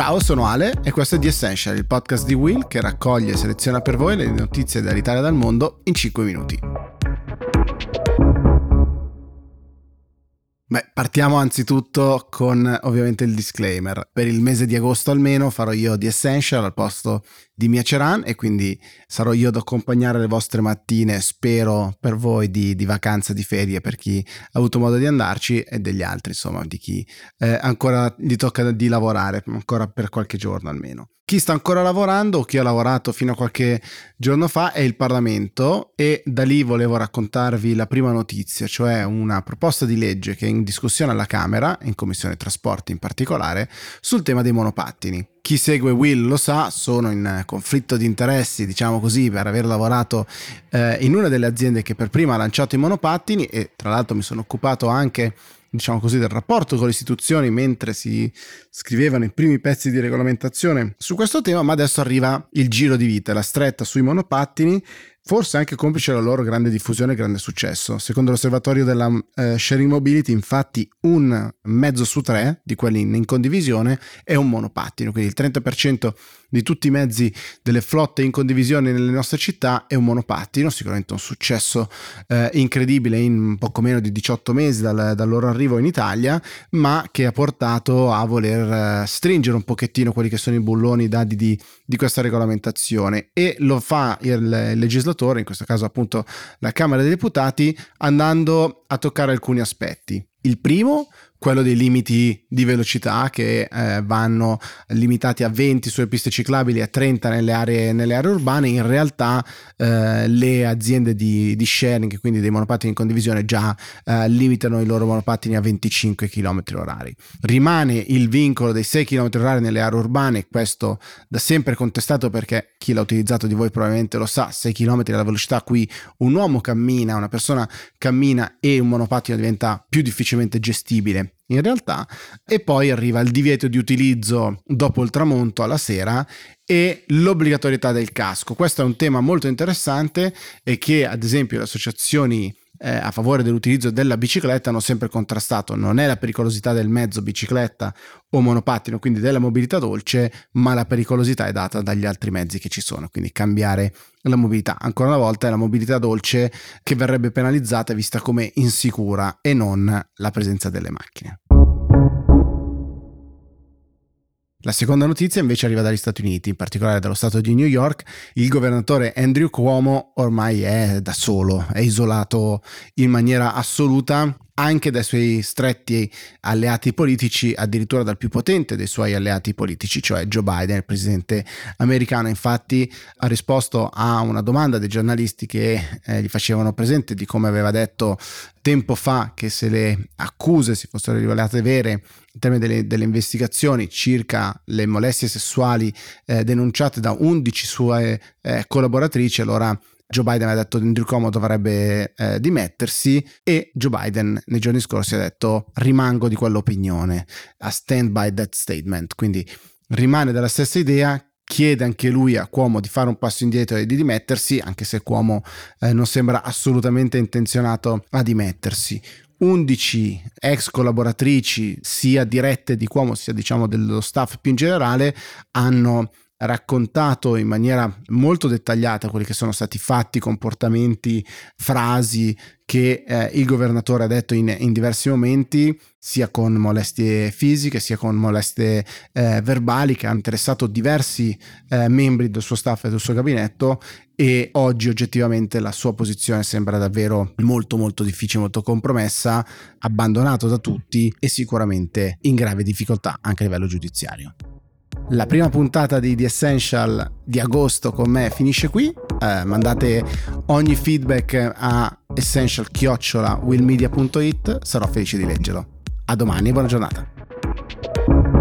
Ciao, sono Ale e questo è The Essential, il podcast di Will che raccoglie e seleziona per voi le notizie dall'Italia e dal mondo in 5 minuti. Beh, partiamo anzitutto con ovviamente il disclaimer. Per il mese di agosto almeno farò io The Essential al posto di Mia Ceran e quindi sarò io ad accompagnare le vostre mattine, spero per voi di, di vacanza, di ferie, per chi ha avuto modo di andarci e degli altri, insomma, di chi eh, ancora gli tocca di lavorare, ancora per qualche giorno almeno. Chi sta ancora lavorando o chi ha lavorato fino a qualche giorno fa è il Parlamento e da lì volevo raccontarvi la prima notizia, cioè una proposta di legge che è in discussione alla Camera, in Commissione Trasporti in particolare, sul tema dei monopattini. Chi segue Will lo sa, sono in conflitto di interessi, diciamo così, per aver lavorato eh, in una delle aziende che per prima ha lanciato i monopattini e tra l'altro mi sono occupato anche diciamo così, del rapporto con le istituzioni mentre si scrivevano i primi pezzi di regolamentazione su questo tema, ma adesso arriva il giro di vita, la stretta sui monopattini forse anche complice la loro grande diffusione e grande successo. Secondo l'osservatorio della uh, Sharing Mobility, infatti, un mezzo su tre di quelli in, in condivisione è un monopattino, quindi il 30% di tutti i mezzi delle flotte in condivisione nelle nostre città è un monopattino, sicuramente un successo eh, incredibile in poco meno di 18 mesi dal, dal, loro arrivo in Italia, ma che ha portato a voler eh, stringere un pochettino quelli che sono i bulloni dati di, di questa regolamentazione. E lo fa il, il legislatore, in questo caso appunto la Camera dei Deputati, andando a toccare alcuni aspetti. Il primo, quello dei limiti di velocità che eh, vanno limitati a 20 sulle piste ciclabili e a 30 nelle aree, nelle aree urbane, in realtà eh, le aziende di, di, sharing, quindi dei monopattini in condivisione, già eh, limitano i loro monopattini a 25 km orari. Rimane il vincolo dei 6 km orari nelle aree urbane, questo da sempre contestato perché chi l'ha utilizzato di voi probabilmente lo sa, 6 km è la velocità a cui un uomo cammina, una persona cammina e un monopattino diventa più difficilmente gestibile in realtà, e poi arriva il divieto di utilizzo dopo il tramonto alla sera e l'obbligatorietà del casco. Questo è un tema molto interessante e che ad esempio le associazioni eh, a favore dell'utilizzo della bicicletta hanno sempre contrastato. Non è la pericolosità del mezzo bicicletta o monopattino, quindi della mobilità dolce, ma la pericolosità è data dagli altri mezzi che ci sono, quindi cambiare la mobilità. Ancora una volta è la mobilità dolce che verrebbe penalizzata vista come insicura e non la presenza delle macchine. La seconda notizia invece arriva dagli Stati Uniti, in particolare dallo stato di New York. Il governatore Andrew Cuomo ormai è da solo, è isolato in maniera assoluta anche dai suoi stretti alleati politici, addirittura dal più potente dei suoi alleati politici, cioè Joe Biden, il presidente americano. Infatti ha risposto a una domanda dei giornalisti che eh, gli facevano presente di come aveva detto tempo fa che se le accuse si fossero rivelate vere in termini delle, delle investigazioni circa le molestie sessuali eh, denunciate da 11 sue eh, collaboratrici, allora Joe Biden ha detto che Andrew Cuomo dovrebbe eh, dimettersi e Joe Biden nei giorni scorsi ha detto rimango di quell'opinione, a stand by that statement, quindi rimane della stessa idea, chiede anche lui a Cuomo di fare un passo indietro e di dimettersi, anche se Cuomo eh, non sembra assolutamente intenzionato a dimettersi. 11 ex collaboratrici, sia dirette di Cuomo, sia diciamo dello staff più in generale, hanno raccontato in maniera molto dettagliata quelli che sono stati fatti, comportamenti, frasi che eh, il governatore ha detto in, in, diversi momenti, sia con molestie fisiche, sia con molestie eh, verbali, che hanno interessato diversi eh, membri del suo staff e del suo gabinetto e oggi oggettivamente la sua posizione sembra davvero molto molto difficile, molto compromessa, abbandonato da tutti e sicuramente in grave difficoltà anche a livello giudiziario. La prima puntata di The Essential di agosto con me finisce qui. Eh, mandate ogni feedback a essential-willmedia.it, sarò felice di leggerlo. A domani e buona giornata.